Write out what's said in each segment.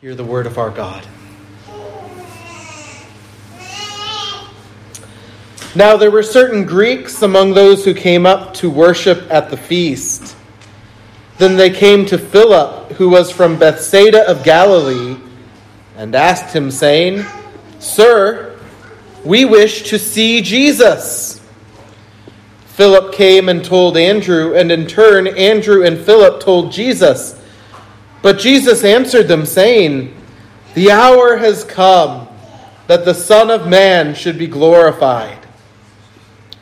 Hear the word of our God. Now there were certain Greeks among those who came up to worship at the feast. Then they came to Philip, who was from Bethsaida of Galilee, and asked him, saying, Sir, we wish to see Jesus. Philip came and told Andrew, and in turn, Andrew and Philip told Jesus. But Jesus answered them, saying, The hour has come that the Son of Man should be glorified.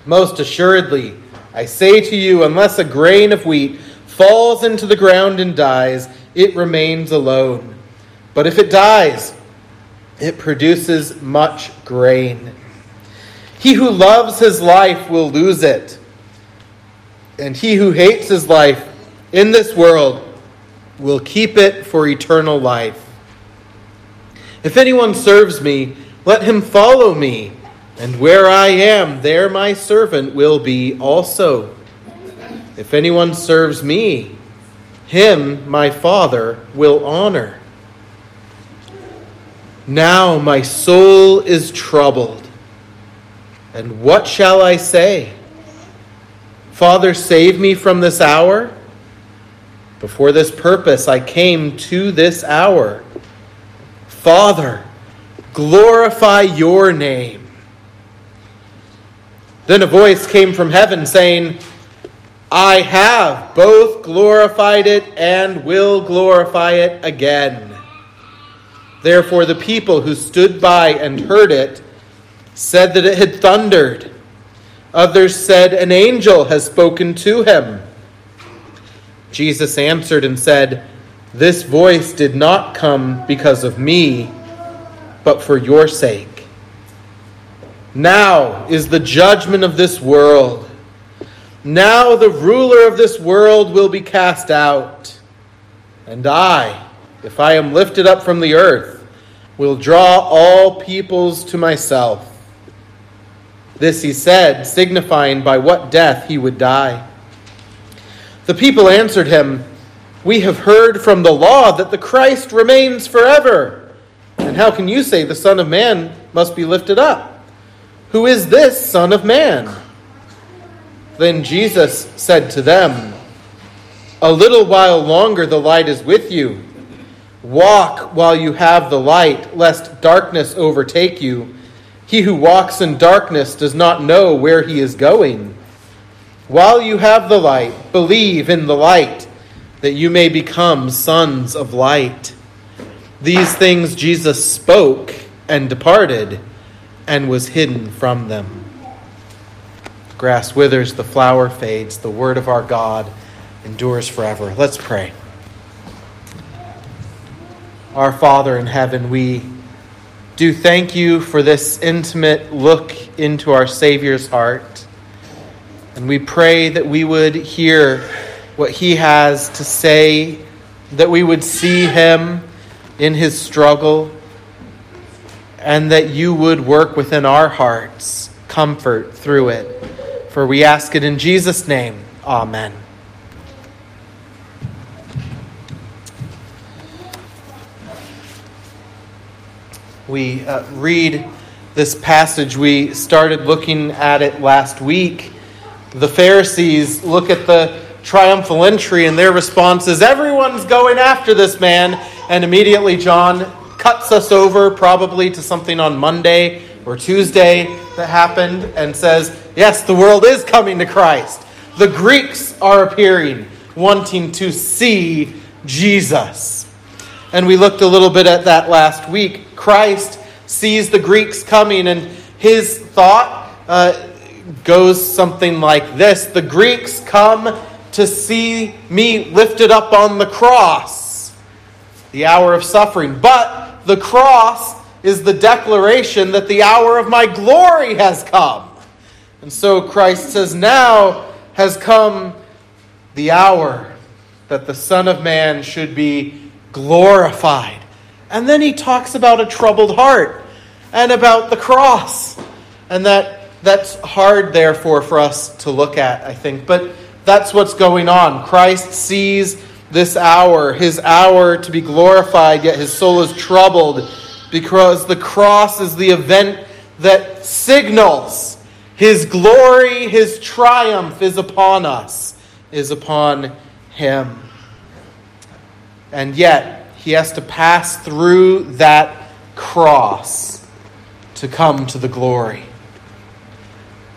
Most assuredly, I say to you, unless a grain of wheat falls into the ground and dies, it remains alone. But if it dies, it produces much grain. He who loves his life will lose it, and he who hates his life in this world will keep it for eternal life. If anyone serves me, let him follow me, and where I am, there my servant will be also. If anyone serves me, him my Father will honor. Now my soul is troubled. And what shall I say? Father, save me from this hour? Before this purpose, I came to this hour. Father, glorify your name. Then a voice came from heaven saying, I have both glorified it and will glorify it again. Therefore, the people who stood by and heard it said that it had thundered. Others said, An angel has spoken to him. Jesus answered and said, This voice did not come because of me, but for your sake. Now is the judgment of this world. Now the ruler of this world will be cast out. And I, if I am lifted up from the earth, will draw all peoples to myself. This he said, signifying by what death he would die. The people answered him, We have heard from the law that the Christ remains forever. And how can you say the Son of Man must be lifted up? Who is this Son of Man? Then Jesus said to them, A little while longer the light is with you. Walk while you have the light, lest darkness overtake you. He who walks in darkness does not know where he is going. While you have the light, believe in the light, that you may become sons of light. These things Jesus spoke and departed, and was hidden from them. The grass withers, the flower fades, the word of our God endures forever. Let's pray. Our Father in heaven, we do thank you for this intimate look into our Savior's heart. And we pray that we would hear what he has to say, that we would see him in his struggle, and that you would work within our hearts comfort through it. For we ask it in Jesus' name. Amen. We uh, read this passage. We started looking at it last week the Pharisees look at the triumphal entry and their response is, Everyone's going after this man. And immediately John cuts us over, probably to something on Monday or Tuesday that happened, and says, Yes, the world is coming to Christ. The Greeks are appearing, wanting to see Jesus. And we looked a little bit at that last week. Christ sees the Greeks coming, and his thought. Uh, goes something like this The Greeks come to see me lifted up on the cross, the hour of suffering. But the cross is the declaration that the hour of my glory has come. And so Christ says, Now has come the hour that the Son of Man should be glorified. And then he talks about a troubled heart and about the cross and that that's hard, therefore, for us to look at, I think. But that's what's going on. Christ sees this hour, his hour to be glorified, yet his soul is troubled because the cross is the event that signals his glory, his triumph is upon us, is upon him. And yet, he has to pass through that cross to come to the glory.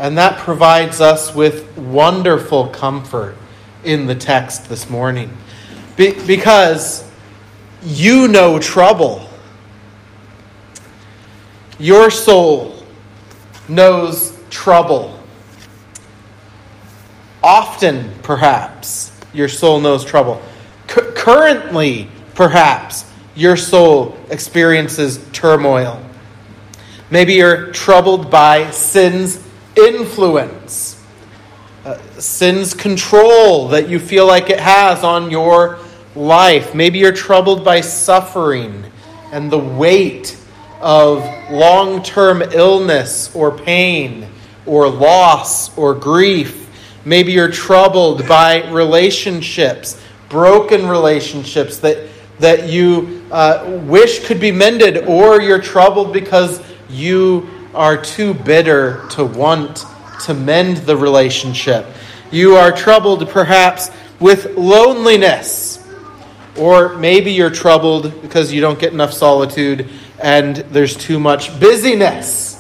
And that provides us with wonderful comfort in the text this morning. Be- because you know trouble. Your soul knows trouble. Often, perhaps, your soul knows trouble. C- currently, perhaps, your soul experiences turmoil. Maybe you're troubled by sin's influence, uh, sin's control that you feel like it has on your life. Maybe you're troubled by suffering and the weight of long term illness or pain or loss or grief. Maybe you're troubled by relationships, broken relationships that, that you uh, wish could be mended, or you're troubled because you are too bitter to want to mend the relationship. You are troubled perhaps with loneliness, or maybe you're troubled because you don't get enough solitude and there's too much busyness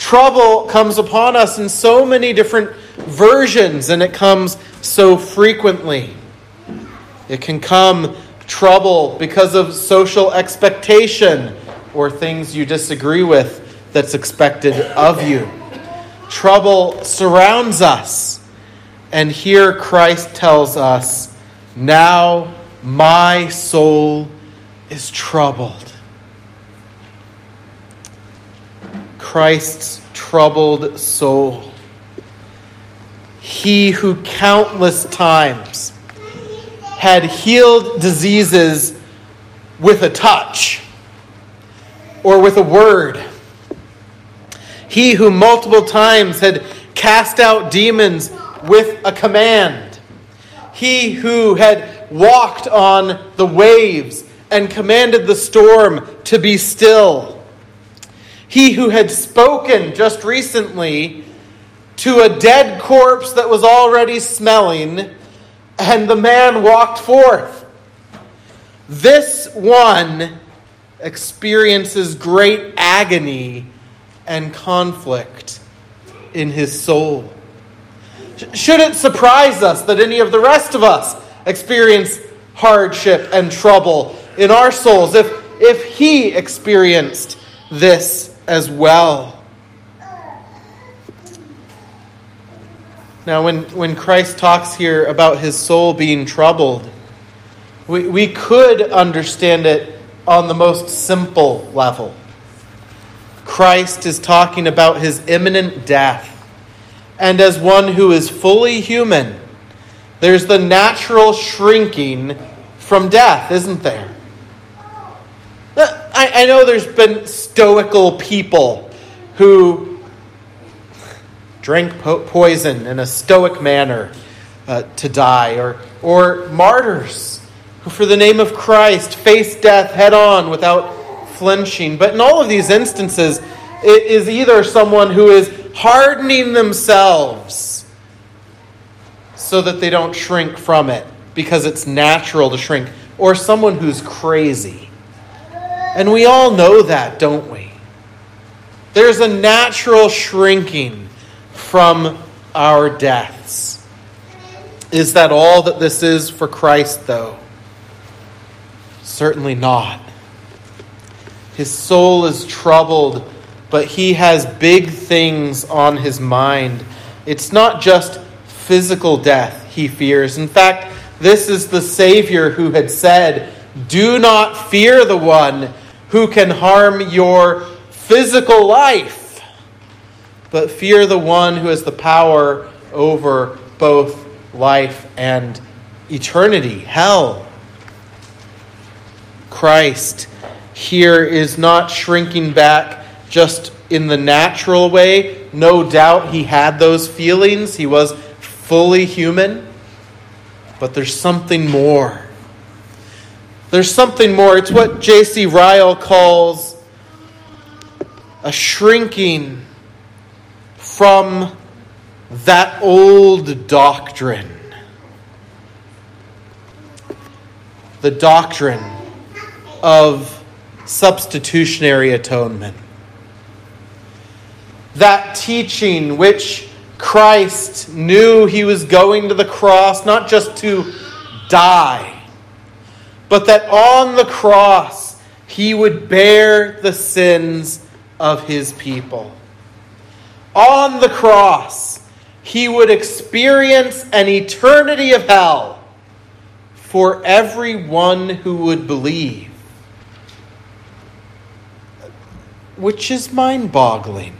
trouble comes upon us in so many different versions, and it comes so frequently. It can come trouble because of social expectation or things you disagree with that's expected of you. Trouble surrounds us. And here Christ tells us, Now my soul is troubled. Christ's troubled soul. He who countless times had healed diseases with a touch or with a word. He who multiple times had cast out demons with a command. He who had walked on the waves and commanded the storm to be still he who had spoken just recently to a dead corpse that was already smelling, and the man walked forth. This one experiences great agony and conflict in his soul. Should it surprise us that any of the rest of us experience hardship and trouble in our souls if, if he experienced this as well. Now, when, when Christ talks here about his soul being troubled, we, we could understand it on the most simple level. Christ is talking about his imminent death. And as one who is fully human, there's the natural shrinking from death, isn't there? I, I know there's been stoical people who drank po- poison in a stoic manner uh, to die, or, or martyrs who, for the name of Christ, face death head on without flinching. But in all of these instances, it is either someone who is hardening themselves so that they don't shrink from it because it's natural to shrink, or someone who's crazy and we all know that, don't we? There's a natural shrinking from our deaths. Is that all that this is for Christ, though? Certainly not. His soul is troubled, but he has big things on his mind. It's not just physical death he fears. In fact, this is the Savior who had said, Do not fear the one who can harm your physical life, but fear the one who has the power over both life and eternity, hell. Christ here is not shrinking back just in the natural way. No doubt he had those feelings, he was fully human. But there's something more. There's something more. It's what J.C. Ryle calls a shrinking from that old doctrine. The doctrine of substitutionary atonement. That teaching which Christ knew he was going to the cross not just to die, but that on the cross he would bear the sins of his people. On the cross, he would experience an eternity of hell for everyone who would believe, which is mind boggling.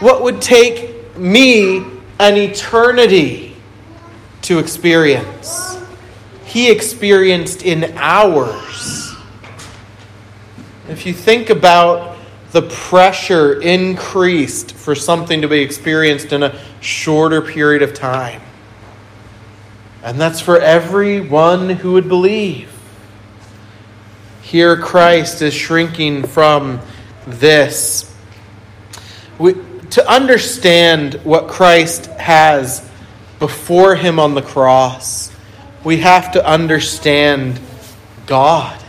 What would take me an eternity to experience? He experienced in hours. If you think about the pressure increased for something to be experienced in a shorter period of time. And that's for everyone who would believe. Here, Christ is shrinking from this. We, to understand what Christ has before him on the cross, we have to understand God.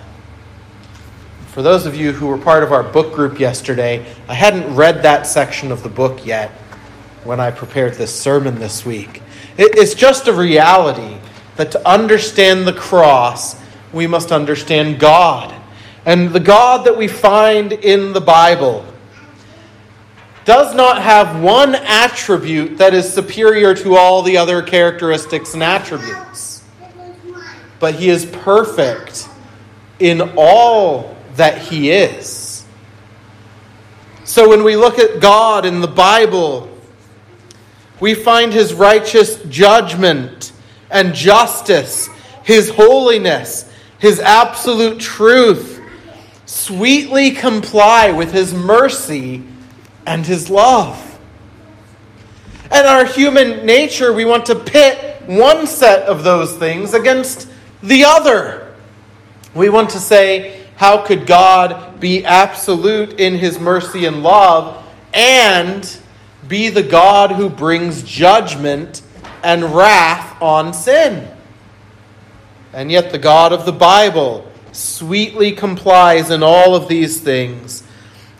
For those of you who were part of our book group yesterday, I hadn't read that section of the book yet when I prepared this sermon this week. It's just a reality that to understand the cross, we must understand God. And the God that we find in the Bible does not have one attribute that is superior to all the other characteristics and attributes. But he is perfect in all that He is. So when we look at God in the Bible, we find His righteous judgment and justice, His holiness, His absolute truth sweetly comply with His mercy and His love. And our human nature, we want to pit one set of those things against the other. We want to say, how could God be absolute in his mercy and love and be the God who brings judgment and wrath on sin? And yet, the God of the Bible sweetly complies in all of these things.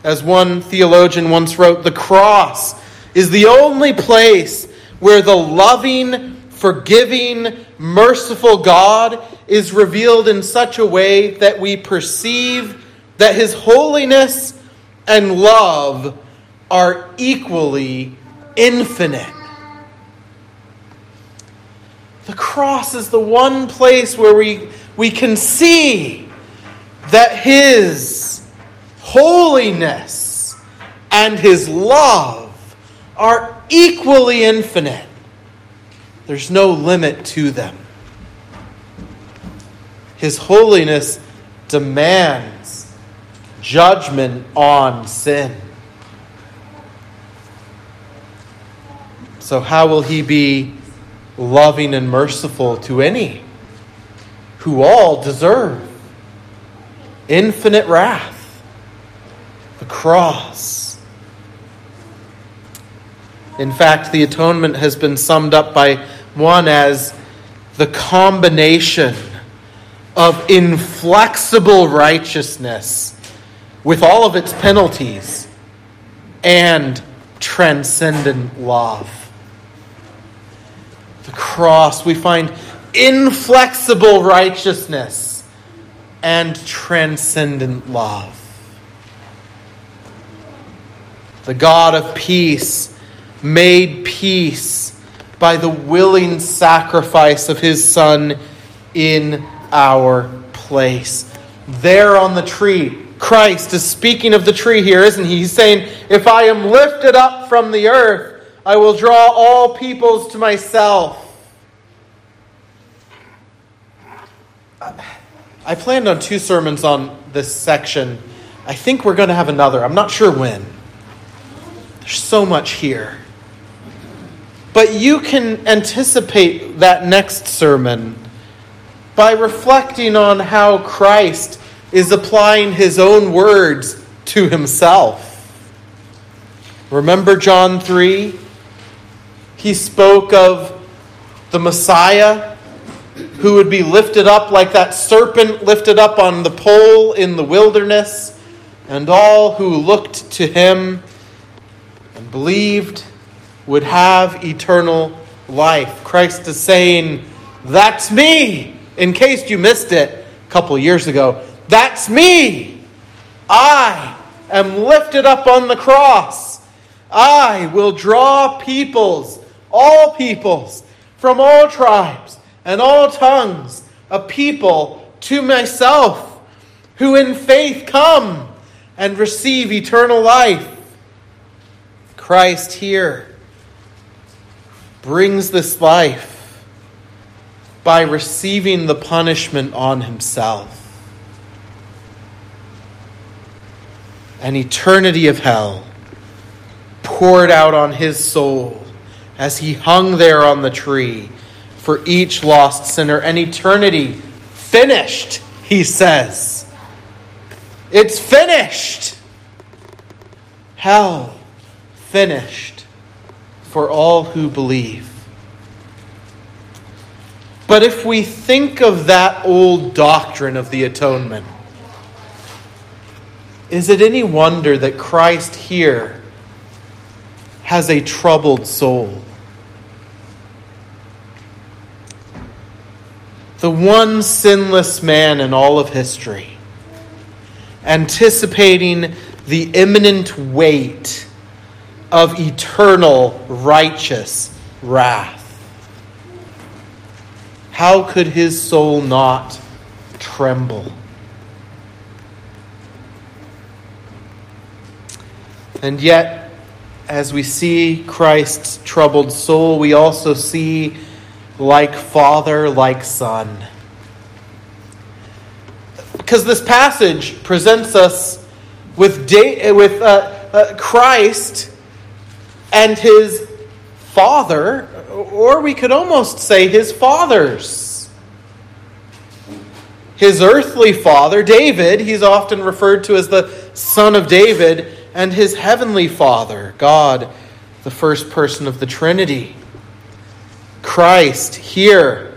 As one theologian once wrote, the cross is the only place where the loving, forgiving, merciful God is revealed in such a way that we perceive that his holiness and love are equally infinite. The cross is the one place where we, we can see that his holiness and his love are equally infinite. There's no limit to them. His holiness demands judgment on sin. So, how will he be loving and merciful to any who all deserve infinite wrath? The cross. In fact, the atonement has been summed up by one as the combination of inflexible righteousness with all of its penalties and transcendent love. The cross, we find inflexible righteousness and transcendent love. The God of peace made peace by the willing sacrifice of his Son in our place. There on the tree, Christ is speaking of the tree here, isn't he? He's saying, If I am lifted up from the earth, I will draw all peoples to myself. I planned on two sermons on this section. I think we're going to have another. I'm not sure when. There's so much here. But you can anticipate that next sermon by reflecting on how Christ is applying his own words to himself. Remember John 3? He spoke of the Messiah who would be lifted up like that serpent lifted up on the pole in the wilderness, and all who looked to him and believed would have eternal life. Christ is saying, That's me. In case you missed it a couple years ago, that's me. I am lifted up on the cross. I will draw peoples, all peoples, from all tribes and all tongues, a people to myself, who in faith come and receive eternal life. Christ here brings this life by receiving the punishment on himself. An eternity of hell poured out on his soul as he hung there on the tree for each lost sinner. An eternity finished, he says. It's finished. Hell finished for all who believe. But if we think of that old doctrine of the atonement, is it any wonder that Christ here has a troubled soul? The one sinless man in all of history, anticipating the imminent weight of eternal righteous wrath. How could his soul not tremble? And yet, as we see Christ's troubled soul, we also see like father, like son. Because this passage presents us with, da- with uh, uh, Christ and his father, or we could almost say his fathers. His earthly father, David, he's often referred to as the son of David and his heavenly Father, God, the first person of the Trinity. Christ here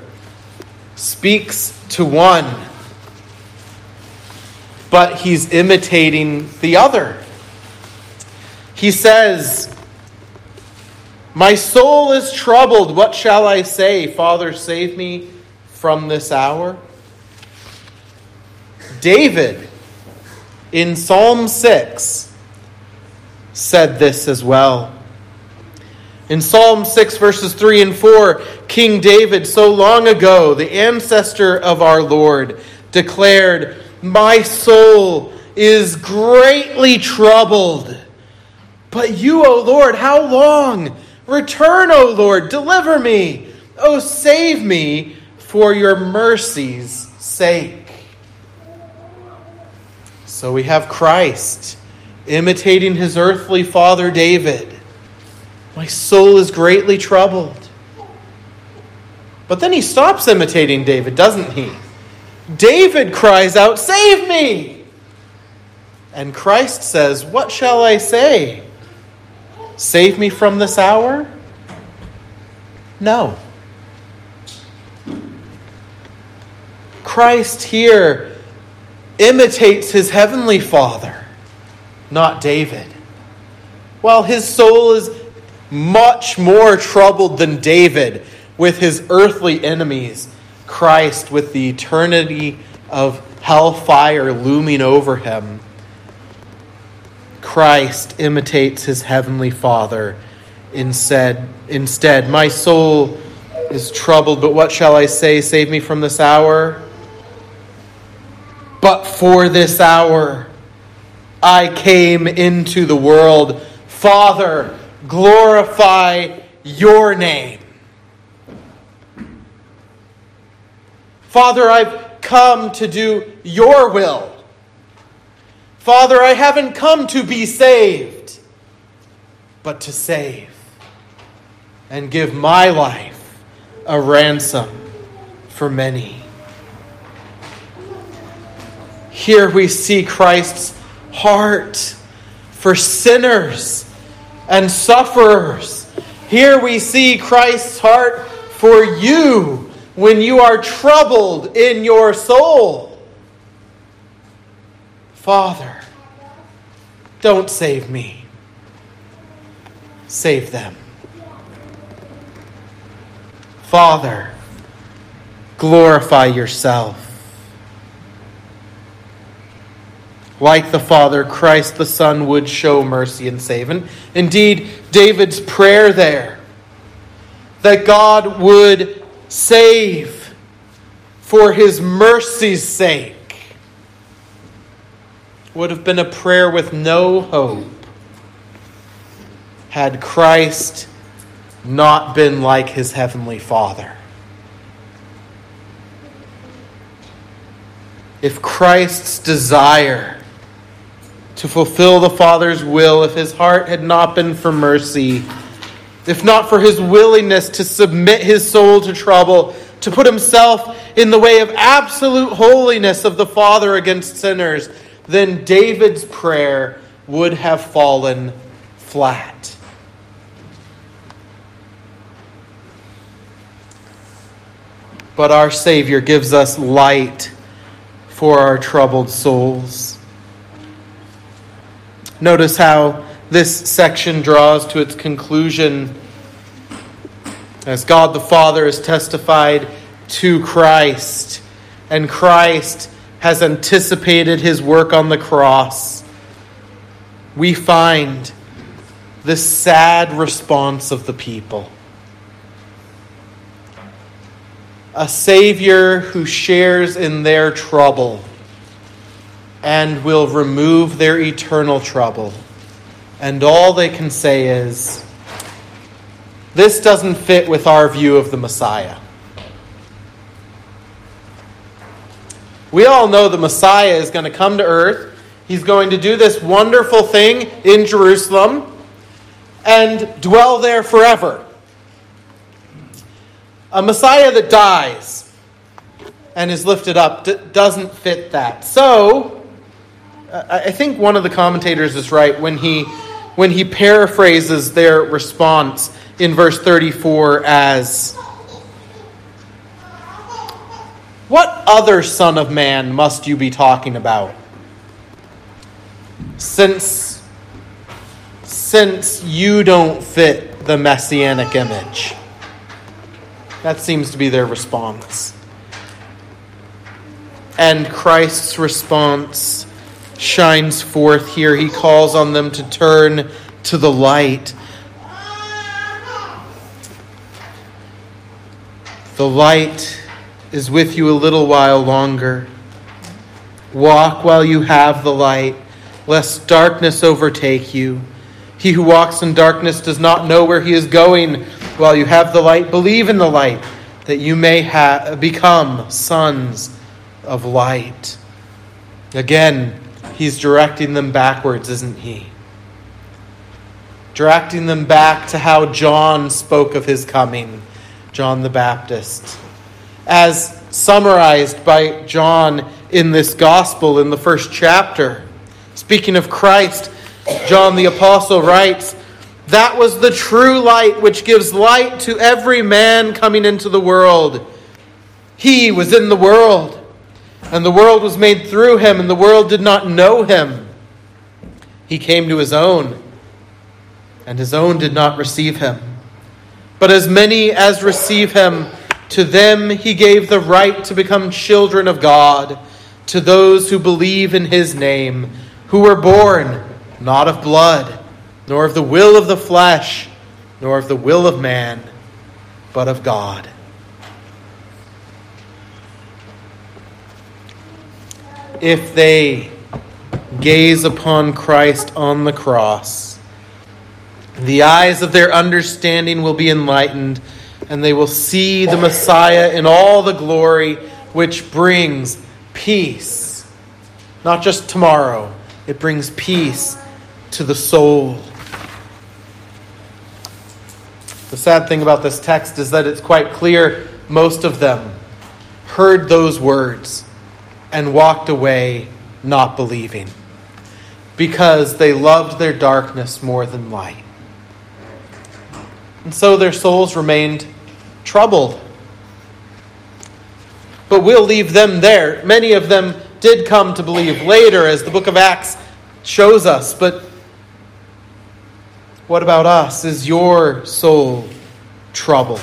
speaks to one, but he's imitating the other. He says, My soul is troubled. What shall I say? Father, save me from this hour. David, in Psalm 6, said this as well. In Psalm 6, verses 3 and 4, King David, so long ago, the ancestor of our Lord, declared, My soul is greatly troubled. But you, O Lord, how long? Return, O Lord, deliver me. O save me for your mercy's sake. So we have Christ imitating his earthly father David. My soul is greatly troubled. But then he stops imitating David, doesn't he? David cries out, Save me! And Christ says, What shall I say? Save me from this hour? No. Christ here imitates his heavenly Father not David. While his soul is much more troubled than David with his earthly enemies, Christ with the eternity of hellfire looming over him. Christ imitates his heavenly Father and said, Instead, my soul is troubled, but what shall I say? Save me from this hour. But for this hour I came into the world. Father, glorify your name. Father, I've come to do your will. Father, I haven't come to be saved, but to save. and give my life a ransom for many. Here we see Christ's heart for sinners and sufferers. Here we see Christ's heart for you when you are troubled in your soul. Father, don't save me, save them. Father, glorify yourself. Like the Father, Christ the Son would show mercy and save. And indeed, David's prayer there that God would save for his mercy's sake would have been a prayer with no hope had Christ not been like his heavenly Father. If Christ's desire to fulfill the Father's will, if his heart had not been for mercy, if not for his willingness to submit his soul to trouble, to put himself in the way of absolute holiness of the Father against sinners, then David's prayer would have fallen flat. But our Savior gives us light for our troubled souls. Notice how this section draws to its conclusion as God the Father has testified to Christ, and Christ has anticipated his work on the cross, we find the sad response of the people. A Savior who shares in their trouble and will remove their eternal trouble. And all they can say is, this doesn't fit with our view of the Messiah. We all know the Messiah is going to come to earth. He's going to do this wonderful thing in Jerusalem and dwell there forever. A Messiah that dies and is lifted up doesn't fit that. So, I think one of the commentators is right when he when he paraphrases their response in verse 34 as What other Son of Man must you be talking about? Since, since you don't fit the messianic image. That seems to be their response. And Christ's response shines forth here. He calls on them to turn to the light. The light is with you a little while longer. Walk while you have the light, lest darkness overtake you. He who walks in darkness does not know where he is going. While you have the light, believe in the light, that you may ha- become sons of light. Again, he's directing them backwards, isn't he? Directing them back to how John spoke of his coming, John the Baptist as summarized by John in this gospel in the first chapter. Speaking of Christ, John the Apostle writes, That was the true light which gives light to every man coming into the world. He was in the world, and the world was made through him, and the world did not know him. He came to his own, and his own did not receive him. But as many as receive him, to them he gave the right to become children of God, to those who believe in his name, who were born not of blood, nor of the will of the flesh, nor of the will of man, but of God. If they gaze upon Christ on the cross, the eyes of their understanding will be enlightened and they will see the Messiah in all the glory which brings peace. Not just tomorrow, it brings peace to the soul. The sad thing about this text is that it's quite clear most of them heard those words and walked away not believing because they loved their darkness more than light. And so their souls remained troubled. But we'll leave them there. Many of them did come to believe later, as the book of Acts shows us. But what about us? Is your soul troubled?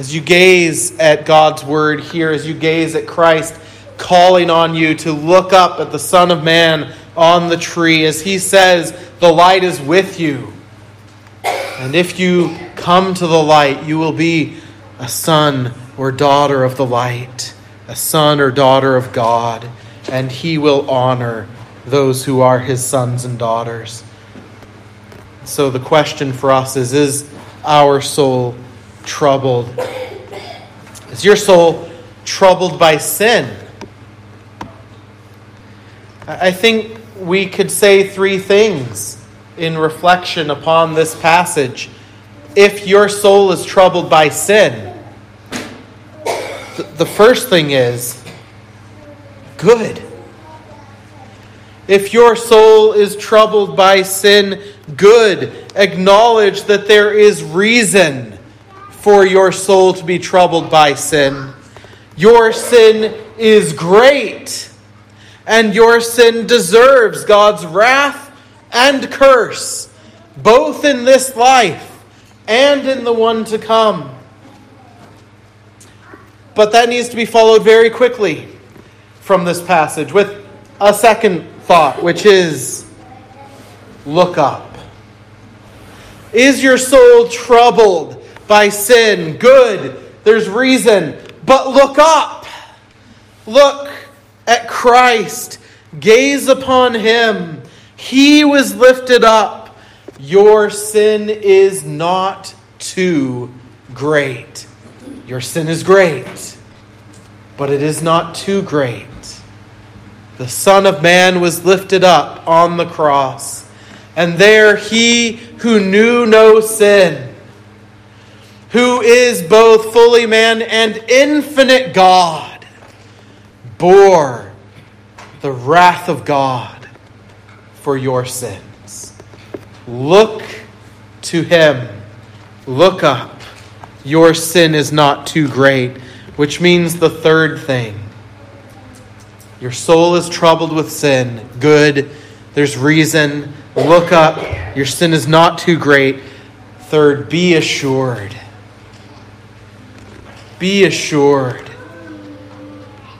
As you gaze at God's word here, as you gaze at Christ calling on you to look up at the Son of Man on the tree, as he says, The light is with you. And if you come to the light, you will be a son or daughter of the light, a son or daughter of God, and he will honor those who are his sons and daughters. So the question for us is Is our soul troubled? Is your soul troubled by sin? I think we could say three things in reflection upon this passage. If your soul is troubled by sin, the first thing is good. If your soul is troubled by sin, good. Acknowledge that there is reason for your soul to be troubled by sin. Your sin is great, and your sin deserves God's wrath and curse, both in this life and in the one to come. But that needs to be followed very quickly from this passage with a second thought, which is look up. Is your soul troubled by sin? Good. There's reason. But look up. Look at Christ. Gaze upon him. He was lifted up. Your sin is not too great. Your sin is great, but it is not too great. The Son of Man was lifted up on the cross, and there he who knew no sin, who is both fully man and infinite God, bore the wrath of God for your sins. Look to him. Look up. Your sin is not too great, which means the third thing. Your soul is troubled with sin. Good. There's reason. Look up. Your sin is not too great. Third, be assured. Be assured.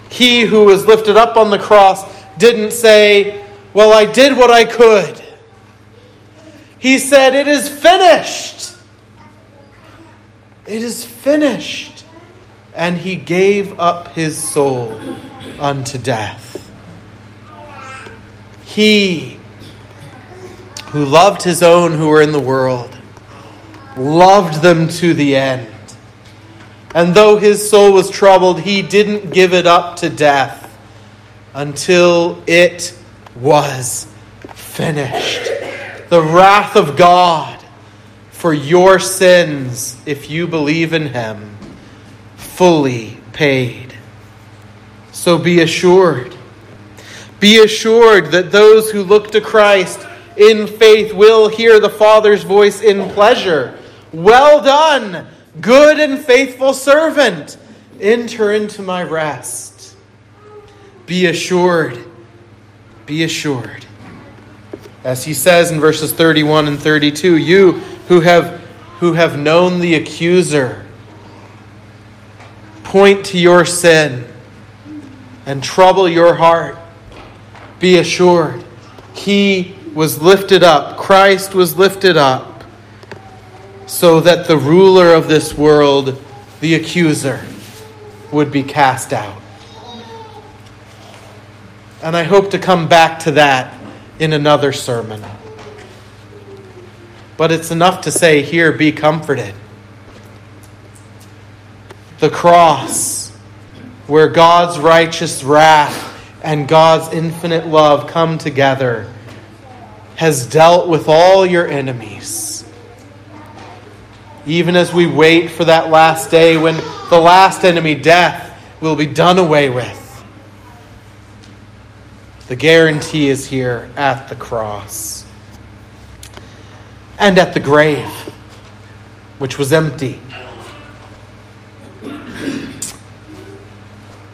He who was lifted up on the cross didn't say, Well, I did what I could. He said, It is finished. It is finished. And he gave up his soul unto death. He who loved his own who were in the world, loved them to the end. And though his soul was troubled, he didn't give it up to death until it was finished. The wrath of God for your sins, if you believe in him, fully paid. So be assured. Be assured that those who look to Christ in faith will hear the Father's voice in pleasure. Well done, good and faithful servant. Enter into my rest. Be assured. Be assured. As he says in verses 31 and 32, you who have, who have known the accuser, point to your sin and trouble your heart. Be assured, he was lifted up, Christ was lifted up, so that the ruler of this world, the accuser, would be cast out. And I hope to come back to that in another sermon. But it's enough to say here, be comforted. The cross, where God's righteous wrath and God's infinite love come together has dealt with all your enemies. Even as we wait for that last day when the last enemy, death, will be done away with. The guarantee is here at the cross and at the grave, which was empty.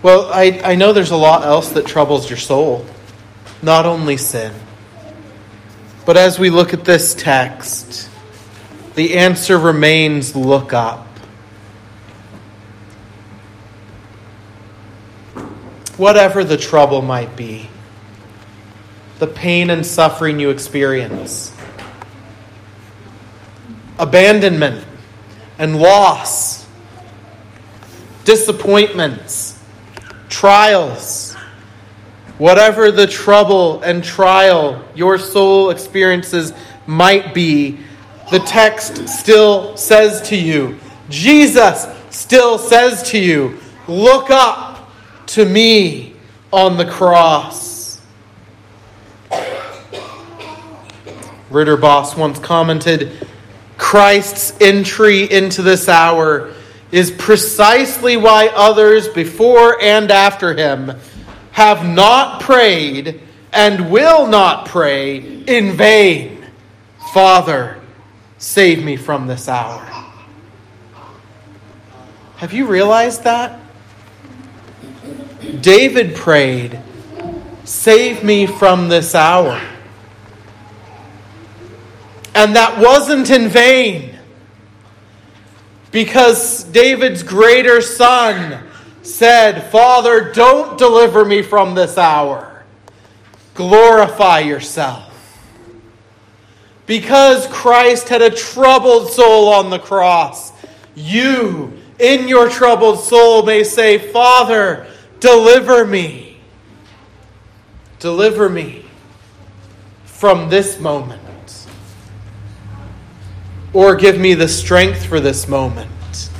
Well, I, I know there's a lot else that troubles your soul, not only sin. But as we look at this text, the answer remains look up. Whatever the trouble might be, the pain and suffering you experience, abandonment and loss, disappointments, trials, whatever the trouble and trial your soul experiences might be, the text still says to you, Jesus still says to you, look up to me on the cross. Ridderbos once commented Christ's entry into this hour is precisely why others before and after him have not prayed and will not pray in vain. Father, save me from this hour. Have you realized that? David prayed, Save me from this hour. And that wasn't in vain because David's greater son said, Father, don't deliver me from this hour. Glorify yourself. Because Christ had a troubled soul on the cross, you, in your troubled soul, may say, Father, deliver me. Deliver me from this moment or give me the strength for this moment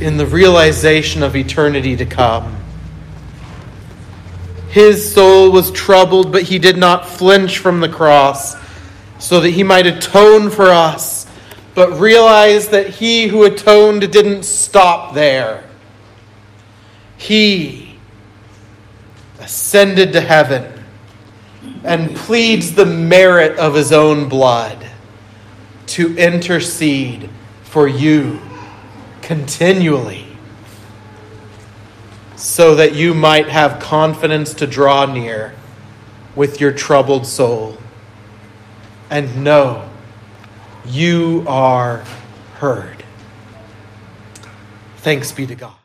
in the realization of eternity to come. His soul was troubled, but he did not flinch from the cross so that he might atone for us, but realize that he who atoned didn't stop there. He ascended to heaven and pleads the merit of his own blood to intercede for you continually so that you might have confidence to draw near with your troubled soul and know you are heard. Thanks be to God.